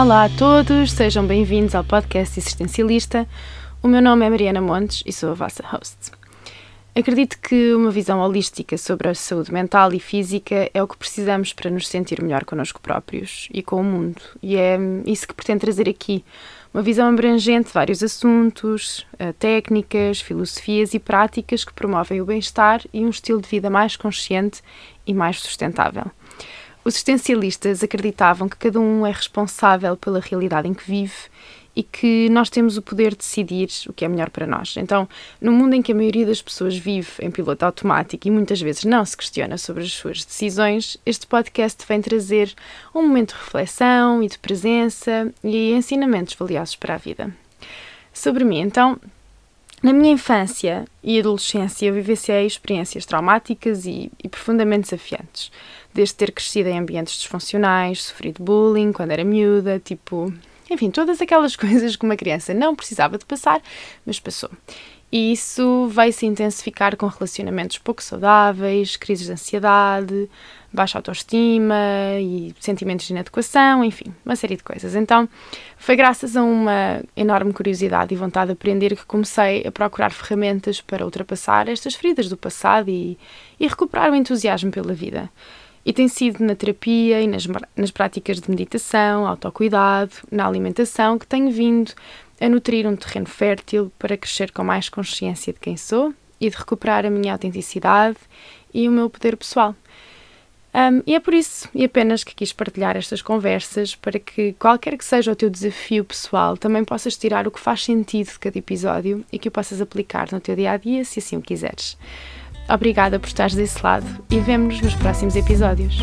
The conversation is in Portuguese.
Olá a todos, sejam bem-vindos ao podcast Existencialista. O meu nome é Mariana Montes e sou a vossa host. Acredito que uma visão holística sobre a saúde mental e física é o que precisamos para nos sentir melhor connosco próprios e com o mundo, e é isso que pretendo trazer aqui. Uma visão abrangente de vários assuntos, eh, técnicas, filosofias e práticas que promovem o bem-estar e um estilo de vida mais consciente e mais sustentável. Os existencialistas acreditavam que cada um é responsável pela realidade em que vive e que nós temos o poder de decidir o que é melhor para nós. Então, no mundo em que a maioria das pessoas vive em piloto automático e muitas vezes não se questiona sobre as suas decisões, este podcast vem trazer um momento de reflexão e de presença e ensinamentos valiosos para a vida. Sobre mim, então, na minha infância e adolescência, eu vivenciei experiências traumáticas e, e, profundamente desafiantes. Desde ter crescido em ambientes disfuncionais, sofrido bullying quando era miúda, tipo. Enfim, todas aquelas coisas que uma criança não precisava de passar, mas passou. E isso vai se intensificar com relacionamentos pouco saudáveis, crises de ansiedade, baixa autoestima e sentimentos de inadequação, enfim, uma série de coisas. Então, foi graças a uma enorme curiosidade e vontade de aprender que comecei a procurar ferramentas para ultrapassar estas feridas do passado e, e recuperar o entusiasmo pela vida. E tem sido na terapia e nas, nas práticas de meditação, autocuidado, na alimentação que tenho vindo a nutrir um terreno fértil para crescer com mais consciência de quem sou e de recuperar a minha autenticidade e o meu poder pessoal. Um, e é por isso e apenas que quis partilhar estas conversas para que, qualquer que seja o teu desafio pessoal, também possas tirar o que faz sentido de cada episódio e que o possas aplicar no teu dia a dia, se assim o quiseres. Obrigada por estares desse lado e vemo-nos nos próximos episódios.